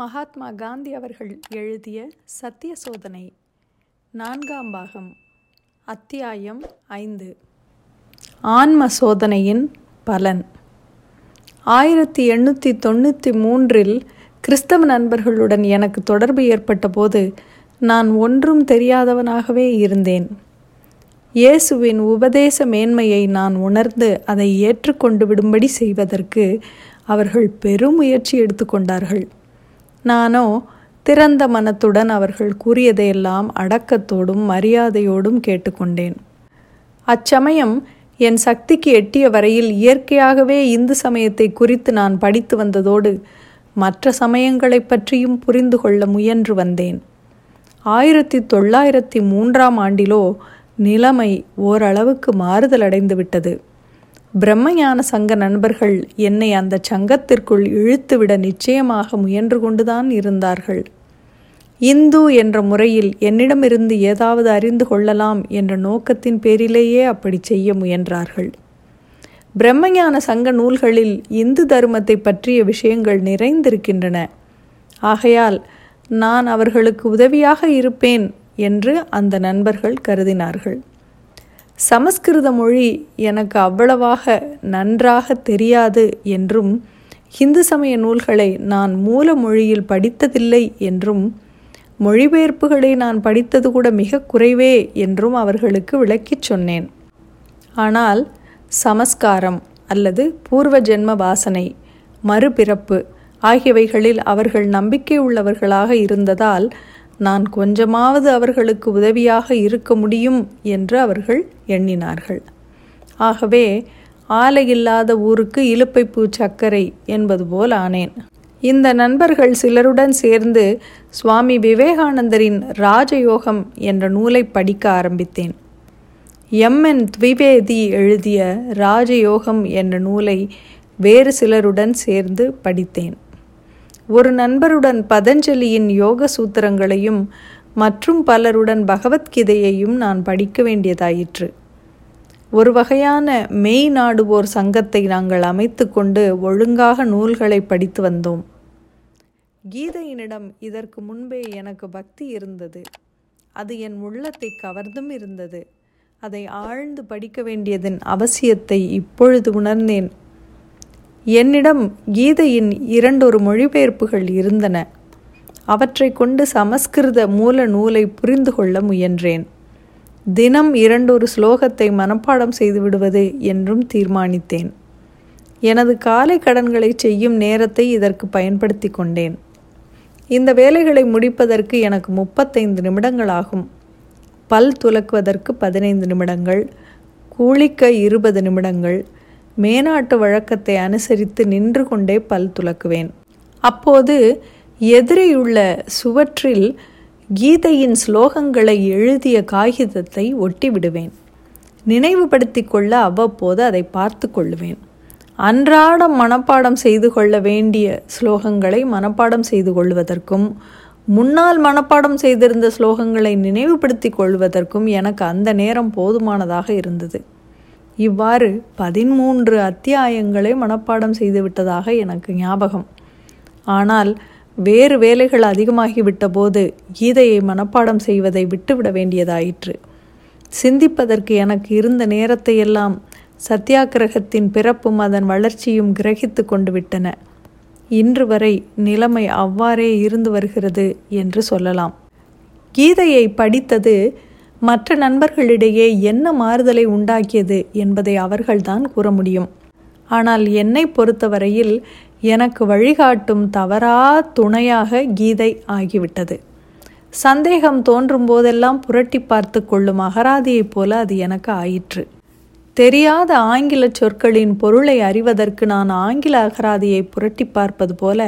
மகாத்மா காந்தி அவர்கள் எழுதிய சத்திய சோதனை நான்காம் பாகம் அத்தியாயம் ஐந்து. ஆன்ம சோதனையின் பலன். ஆயிரத்தி எண்ணூற்றி தொண்ணூற்றி மூன்றில் கிறிஸ்தவ நண்பர்களுடன் எனக்கு தொடர்பு ஏற்பட்ட போது நான் ஒன்றும் தெரியாதவனாகவே இருந்தேன். இயேசுவின் உபதேச மேன்மையை நான் உணர்ந்து அதை ஏற்றுக்கொண்டு விடும்படி செய்வதற்கு அவர்கள் பெரும் முயற்சி எடுத்துக்கொண்டார்கள். நானோ திறந்த மனத்துடன் அவர்கள் கூறியதையெல்லாம் அடக்கத்தோடும் மரியாதையோடும் கேட்டுக்கொண்டேன். அச்சமயம் என் சக்திக்கு எட்டிய வரையில் இயற்கையாகவே இந்து சமயத்தை குறித்து நான் படித்து வந்ததோடு மற்ற சமயங்களைப் பற்றியும் புரிந்து கொள்ள முயன்று வந்தேன். ஆயிரத்தி தொள்ளாயிரத்தி மூன்றாம் ஆண்டிலோ நிலைமை ஓரளவுக்கு மாறுதலடைந்து விட்டது. பிரம்மஞான சங்க நண்பர்கள் என்னை அந்த சங்கத்திற்குள் இழுத்துவிட நிச்சயமாக முயன்று கொண்டுதான் இருந்தார்கள். இந்து என்ற முறையில் என்னிடமிருந்து ஏதாவது அறிந்து கொள்ளலாம் என்ற நோக்கத்தின் பேரிலேயே அப்படி செய்ய முயன்றார்கள். பிரம்மஞான சங்க நூல்களில் இந்து தர்மத்தை பற்றிய விஷயங்கள் நிறைந்திருக்கின்றன. ஆகையால் நான் அவர்களுக்கு உதவியாக இருப்பேன் என்று அந்த நண்பர்கள் கருதினார்கள். சமஸ்கிருத மொழி எனக்கு அவ்வளவாக நன்றாக தெரியாது என்றும் இந்து சமய நூல்களை நான் மூல மொழியில் படித்ததில்லை என்றும் மொழிபெயர்ப்புகளை நான் படித்தது கூட மிக குறைவே என்றும் அவர்களுக்கு விளக்கிச் சொன்னேன். ஆனால் சமஸ்காரம் அல்லது பூர்வ ஜென்ம வாசனை மறுபிறப்பு ஆகியவைகளில் அவர்கள் நம்பிக்கை உள்ளவர்களாக இருந்ததால் நான் கொஞ்சமாவது அவர்களுக்கு உதவியாக இருக்க முடியும் என்று அவர்கள் எண்ணினார்கள். ஆகவே ஆலையில்லாத ஊருக்கு இலுப்பைப்பூ சர்க்கரை என்பது போல் ஆனேன். இந்த நண்பர்கள் சிலருடன் சேர்ந்து சுவாமி விவேகானந்தரின் ராஜயோகம் என்ற நூலை படிக்க ஆரம்பித்தேன். எம். என். த்விவேதி எழுதிய ராஜயோகம் என்ற நூலை வேறு சிலருடன் சேர்ந்து படித்தேன். ஒரு நண்பருடன் பதஞ்சலியின் யோக சூத்திரங்களையும் மற்றும் பலருடன் பகவத்கீதையையும் நான் படிக்க வேண்டியதாயிற்று. ஒரு வகையான மெய் நாடுவோர் சங்கத்தை நாங்கள் அமைத்து கொண்டு ஒழுங்காக நூல்களை படித்து வந்தோம். கீதையினிடம் இதற்கு முன்பே எனக்கு பக்தி இருந்தது. அது என் உள்ளத்தை கவர்ந்தும் இருந்தது. அதை ஆழ்ந்து படிக்க வேண்டியதன் அவசியத்தை இப்பொழுது உணர்ந்தேன். என்னிடம் கீதையின் இரண்டொரு மொழிபெயர்ப்புகள் இருந்தன. அவற்றை கொண்டு சமஸ்கிருத மூல நூலை புரிந்து கொள்ள முயன்றேன். தினம் இரண்டொரு ஸ்லோகத்தை மனப்பாடம் செய்து விடுவது என்றும் தீர்மானித்தேன். எனது காலை கடன்களை செய்யும் நேரத்தை இதற்கு பயன்படுத்தி கொண்டேன். இந்த வேலைகளை முடிப்பதற்கு எனக்கு முப்பத்தைந்து நிமிடங்கள் ஆகும். பல் துலக்குவதற்கு பதினைந்து நிமிடங்கள் கூலிக்க இருபது நிமிடங்கள் மேனாட்டு வழக்கத்தை அனுசரித்து நின்று கொண்டே பல் துலக்குவேன். அப்போது எதிரேயுள்ள சுவற்றில் கீதையின் ஸ்லோகங்களை எழுதிய காகிதத்தை ஒட்டி விடுவேன் நினைவுபடுத்தி கொள்ள அவ்வப்போது அதை பார்த்து கொள்ளுவேன். அன்றாடம் மனப்பாடம் செய்து கொள்ள வேண்டிய ஸ்லோகங்களை மனப்பாடம் செய்து கொள்வதற்கும் முன்னால் மனப்பாடம் செய்திருந்த ஸ்லோகங்களை நினைவுபடுத்தி கொள்வதற்கும் எனக்கு அந்த நேரம் போதுமானதாக இருந்தது. இவ்வாறு பதிமூன்று அத்தியாயங்களை மனப்பாடம் செய்துவிட்டதாக எனக்கு ஞாபகம். ஆனால் வேறு வேலைகள் அதிகமாகிவிட்ட போது கீதையை மனப்பாடம் செய்வதை விட்டுவிட வேண்டியதாயிற்று. சிந்திப்பதற்கு எனக்கு இருந்த நேரத்தையெல்லாம் சத்தியாகிரகத்தின் பிறப்பும் அதன் வளர்ச்சியும் கிரகித்து கொண்டு விட்டன. இன்று வரை நிலைமை அவ்வாறே இருந்து வருகிறது என்று சொல்லலாம். கீதையை படித்தது மற்ற நண்பர்களிடையே என்ன மாறுதலை உண்டாக்கியது என்பதை அவர்கள்தான் கூற முடியும். ஆனால் என்னை பொறுத்தவரையில் எனக்கு வழிகாட்டும் தவறா துணையாக கீதை ஆகிவிட்டது. சந்தேகம் தோன்றும் போதெல்லாம் புரட்டி பார்த்து கொள்ளும் அகராதியைப் போல அது எனக்கு ஆயிற்று. தெரியாத ஆங்கில சொற்களின் பொருளை அறிவதற்கு நான் ஆங்கில அகராதியை புரட்டி பார்ப்பது போல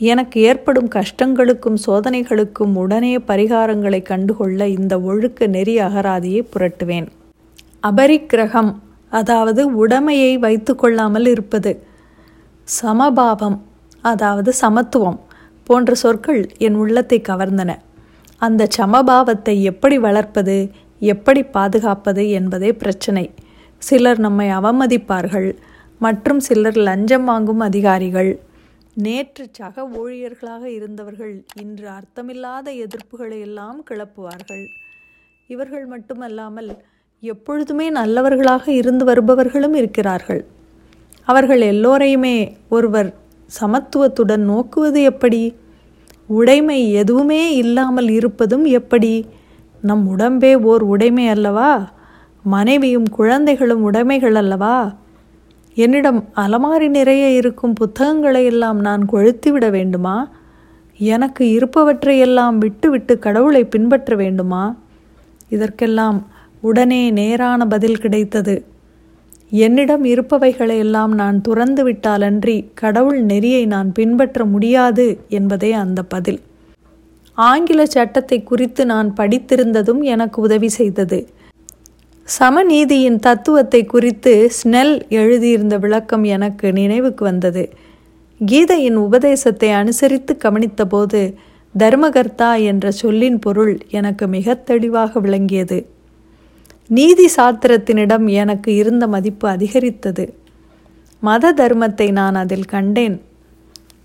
எனக்கு ஏற்படும் கஷ்டங்களுக்கும் சோதனைகளுக்கும் உடனே பரிகாரங்களை கண்டுகொள்ள இந்த ஒழுக்க நெறி அகராதியை புரட்டுவேன். அபரிக்கிரகம் அதாவது உடமையை வைத்து கொள்ளாமல் இருப்பது. சமபாவம் அதாவது சமத்துவம் போன்ற சொற்கள் என் உள்ளத்தை கவர்ந்தன. அந்த சமபாவத்தை எப்படி வளர்ப்பது எப்படி பாதுகாப்பது என்பதே பிரச்சனை. சிலர் நம்மை அவமதிப்பார்கள் மற்றும் சிலர் லஞ்சம் வாங்கும் அதிகாரிகள். நேற்று சக ஊழியர்களாக இருந்தவர்கள் இன்று அர்த்தமில்லாத எதிர்ப்புகளை எல்லாம் கிளப்புவார்கள். இவர்கள் மட்டுமல்லாமல் எப்பொழுதுமே நல்லவர்களாக இருந்து வருபவர்களும் இருக்கிறார்கள். அவர்கள் எல்லோரையுமே ஒருவர் சமத்துவத்துடன் நோக்குவது எப்படி? உடைமை எதுவுமே இல்லாமல் இருப்பதும் எப்படி? நம் உடம்பே ஓர் உடைமை அல்லவா? மனைவியும் குழந்தைகளும் உடைமைகள் அல்லவா? என்னிடம் அலமாரி நிறைய இருக்கும் புத்தகங்களை எல்லாம் நான் கொழுத்திவிட வேண்டுமா? எனக்கு இருப்பவற்றையெல்லாம் விட்டுவிட்டு கடவுளை பின்பற்ற வேண்டுமா? இதற்கெல்லாம் உடனே நேரான பதில் கிடைத்தது. என்னிடம் இருப்பவைகளை எல்லாம் நான் துறந்து விட்டாலன்றி கடவுள் நெறியை நான் பின்பற்ற முடியாது என்பதே அந்த பதில். ஆங்கில சட்டத்தை குறித்து நான் படித்திருந்ததும் எனக்கு உதவி செய்தது. சமநீதியின் தத்துவத்தை குறித்து ஸ்னெல் எழுதியிருந்த விளக்கம் எனக்கு நினைவுக்கு வந்தது. கீதையின் உபதேசத்தை அனுசரித்து கவனித்தபோது தர்மகர்த்தா என்ற சொல்லின் பொருள் எனக்கு மிக தெளிவாக விளங்கியது. நீதி சாத்திரத்தினிடம் எனக்கு இருந்த மதிப்பு அதிகரித்தது. மத தர்மத்தை நான் அதில் கண்டேன்.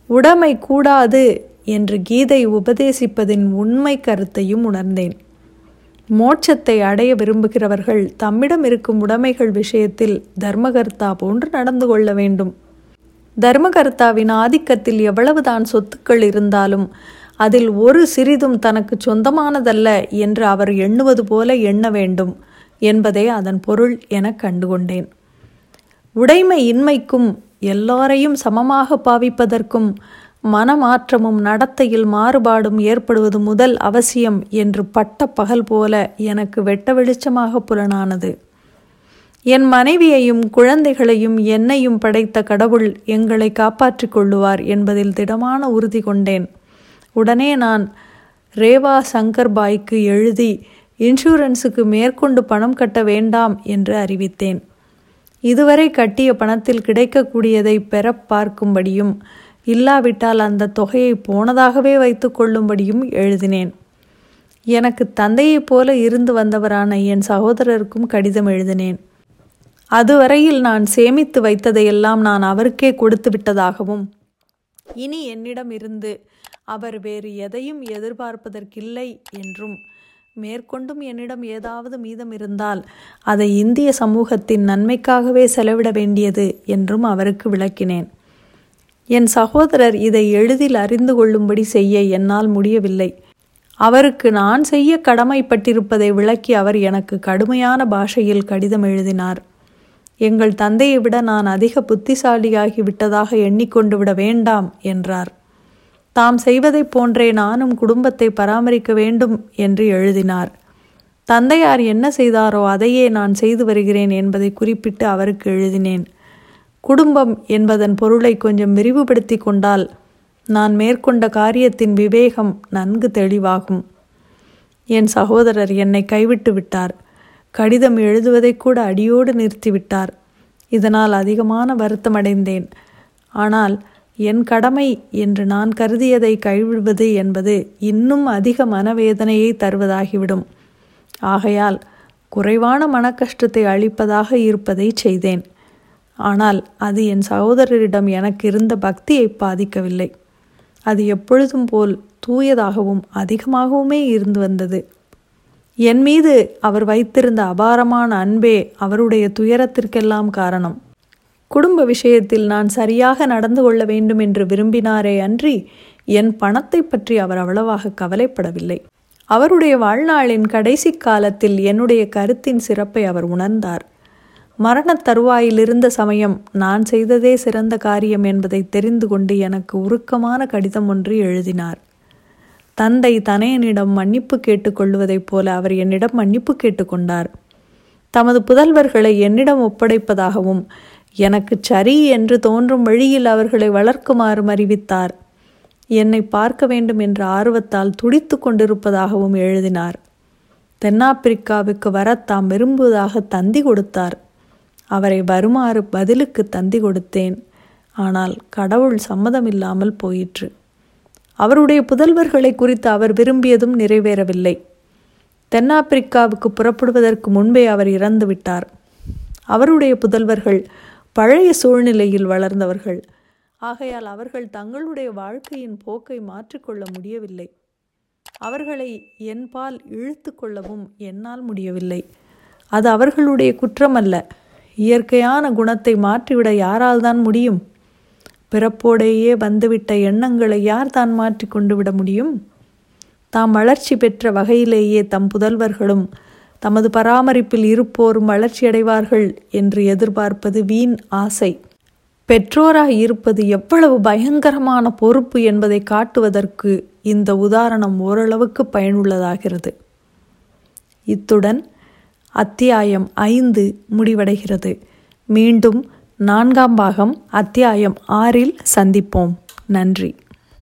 உடைமை கூடாது என்று கீதை உபதேசிப்பதின் உண்மை கருத்தையும் உணர்ந்தேன். மோட்சத்தை அடைய விரும்புகிறவர்கள் தம்மிடம் இருக்கும் உடைமைகள் விஷயத்தில் தர்மகர்த்தா போன்று நடந்து கொள்ள வேண்டும். தர்மகர்த்தாவின் ஆதிக்கத்தில் எவ்வளவுதான் சொத்துக்கள் இருந்தாலும் அதில் ஒரு சிறிதும் தனக்கு சொந்தமானதல்ல என்று அவர் எண்ணுவது போல எண்ண வேண்டும் என்பதே அதன் பொருள் என கண்டுகொண்டேன். உடைமை இன்மைக்கும் எல்லாரையும் சமமாக பாவிப்பதற்கும் மனமாற்றமும் நடத்தையில் மாறுபாடும் ஏற்படுவது முதல் அவசியம் என்று பட்ட பகல் போல எனக்கு வெட்ட வெளிச்சமாக புலனானது. என் மனைவியையும் குழந்தைகளையும் என்னையும் படைத்த கடவுள் எங்களை காப்பாற்றிக் கொள்ளுவார் என்பதில் திடமான உறுதி கொண்டேன். உடனே நான் ரேவா சங்கர் பாய்க்கு எழுதி இன்சூரன்ஸுக்கு மேற்கொண்டு பணம் கட்ட வேண்டாம் என்று அறிவித்தேன். இதுவரை கட்டிய பணத்தில் கிடைக்கக்கூடியதை பெற பார்க்கும்படியும் இல்லாவிட்டால் அந்த தொகையை போனதாகவே வைத்து கொள்ளும்படியும் எழுதினேன். எனக்கு தந்தையைப் போல இருந்து வந்தவரான என் சகோதரருக்கும் கடிதம் எழுதினேன். அதுவரையில் நான் சேமித்து வைத்ததையெல்லாம் நான் அவருக்கே கொடுத்து விட்டதாகவும் இனி என்னிடம் இருந்து அவர் வேறு எதையும் எதிர்பார்ப்பதற்கில்லை என்றும் மேற்கொண்டும் என்னிடம் ஏதாவது மீதம் இருந்தால் அதை இந்திய சமூகத்தின் நன்மைக்காகவே செலவிட வேண்டியது என்றும் அவருக்கு விளக்கினேன். என் சகோதரர் இதை எளிதில் அறிந்து கொள்ளும்படி செய்ய என்னால் முடியவில்லை. அவருக்கு நான் செய்ய கடமைப்பட்டிருப்பதை விளக்கி அவர் எனக்கு கடுமையான பாஷையில் கடிதம் எழுதினார். எங்கள் தந்தையை விட நான் அதிக புத்திசாலியாகி விட்டதாக எண்ணிக்கொண்டு விட வேண்டாம் என்றார். தாம் செய்வதைப் போன்றே நானும் குடும்பத்தை பராமரிக்க வேண்டும் என்று எழுதினார். தந்தையார் என்ன செய்தாரோ அதையே நான் செய்து வருகிறேன் என்பதை குறிப்பிட்டு அவருக்கு எழுதினேன். குடும்பம் என்பதன் பொருளை கொஞ்சம் விரிவுபடுத்தி கொண்டால் நான் மேற்கொண்ட காரியத்தின் விவேகம் நன்கு தெளிவாகும். என் சகோதரர் என்னை கைவிட்டு விட்டார். கடிதம் எழுதுவதை கூட அடியோடு நிறுத்திவிட்டார். இதனால் அதிகமான வருத்தமடைந்தேன். ஆனால் என் கடமை என்று நான் கருதியதை கைவிடுவது என்பது இன்னும் அதிக மனவேதனையை தருவதாகிவிடும். ஆகையால் குறைவான மனக்கஷ்டத்தை அளிப்பதாக இருப்பதை செய்தேன். ஆனால் அது என் சகோதரரிடம் எனக்கு இருந்த பக்தியை பாதிக்கவில்லை. அது எப்பொழுதும் போல் தூயதாகவும் அதிகமாகவுமே இருந்து வந்தது. என் மீது அவர் வைத்திருந்த அபாரமான அன்பே அவருடைய துயரத்திற்கெல்லாம் காரணம். குடும்ப விஷயத்தில் நான் சரியாக நடந்து கொள்ள வேண்டும் என்று விரும்பினாரே அன்றி என் பணத்தை பற்றி அவர் அவ்வளவாக கவலைப்படவில்லை. அவருடைய வாழ்நாளின் கடைசி காலத்தில் என்னுடைய கருத்தின் சிறப்பை அவர் உணர்ந்தார். மரணத் தருவாயில் இருந்த சமயம் நான் செய்ததே சிறந்த காரியம் என்பதை தெரிந்து கொண்டு எனக்கு உருக்கமான கடிதம் ஒன்று எழுதினார். தந்தை தனையனிடம் மன்னிப்பு கேட்டுக்கொள்வதைப் போல அவர் என்னிடம் மன்னிப்பு கேட்டுக்கொண்டார் தமது புதல்வர்களை என்னிடம் ஒப்படைப்பதாகவும் எனக்கு சரி என்று தோன்றும் வழியில் அவர்களை வளர்க்குமாறும் அறிவித்தார். என்னை பார்க்க வேண்டும் என்ற ஆர்வத்தால் துடித்து கொண்டிருப்பதாகவும் எழுதினார். தென்னாப்பிரிக்காவுக்கு வர தாம் விரும்புவதாக தந்தி கொடுத்தார். அவரை வருமாறு பதிலுக்கு தந்தி கொடுத்தேன். ஆனால் கடவுள் சம்மதமில்லாமல் போயிற்று. அவருடைய புதல்வர்களை குறித்து அவர் விரும்பியதும் நிறைவேறவில்லை. தென்னாப்பிரிக்காவுக்கு புறப்படுவதற்கு முன்பே அவர் இறந்து விட்டார். அவருடைய புதல்வர்கள் பழைய சூழ்நிலையில் வளர்ந்தவர்கள். ஆகையால் அவர்கள் தங்களுடைய வாழ்க்கையின் போக்கை மாற்றிக்கொள்ள முடியவில்லை. அவர்களை என்பால் இழுத்து கொள்ளவும் என்னால் முடியவில்லை. அது அவர்களுடைய குற்றமல்ல. இயற்கையான குணத்தை மாற்றிவிட யாரால் தான் முடியும்? பிறப்போடையே வந்துவிட்ட எண்ணங்களை யார் தான் மாற்றி கொண்டு விட முடியும்? தாம் வளர்ச்சி பெற்ற வகையிலேயே தம் புதல்வர்களும் தமது பராமரிப்பில் இருப்போரும் வளர்ச்சியடைவார்கள் என்று எதிர்பார்ப்பது வீண் ஆசை. பெற்றோராய் இருப்பது எவ்வளவு பயங்கரமான பொறுப்பு என்பதை காட்டுவதற்கு இந்த உதாரணம் ஓரளவுக்கு பயனுள்ளதாகிறது. இத்துடன் அத்தியாயம் ஐந்து முடிவடைகிறது. மீண்டும் நான்காம் பாகம் அத்தியாயம் ஆறில் சந்திப்போம். நன்றி.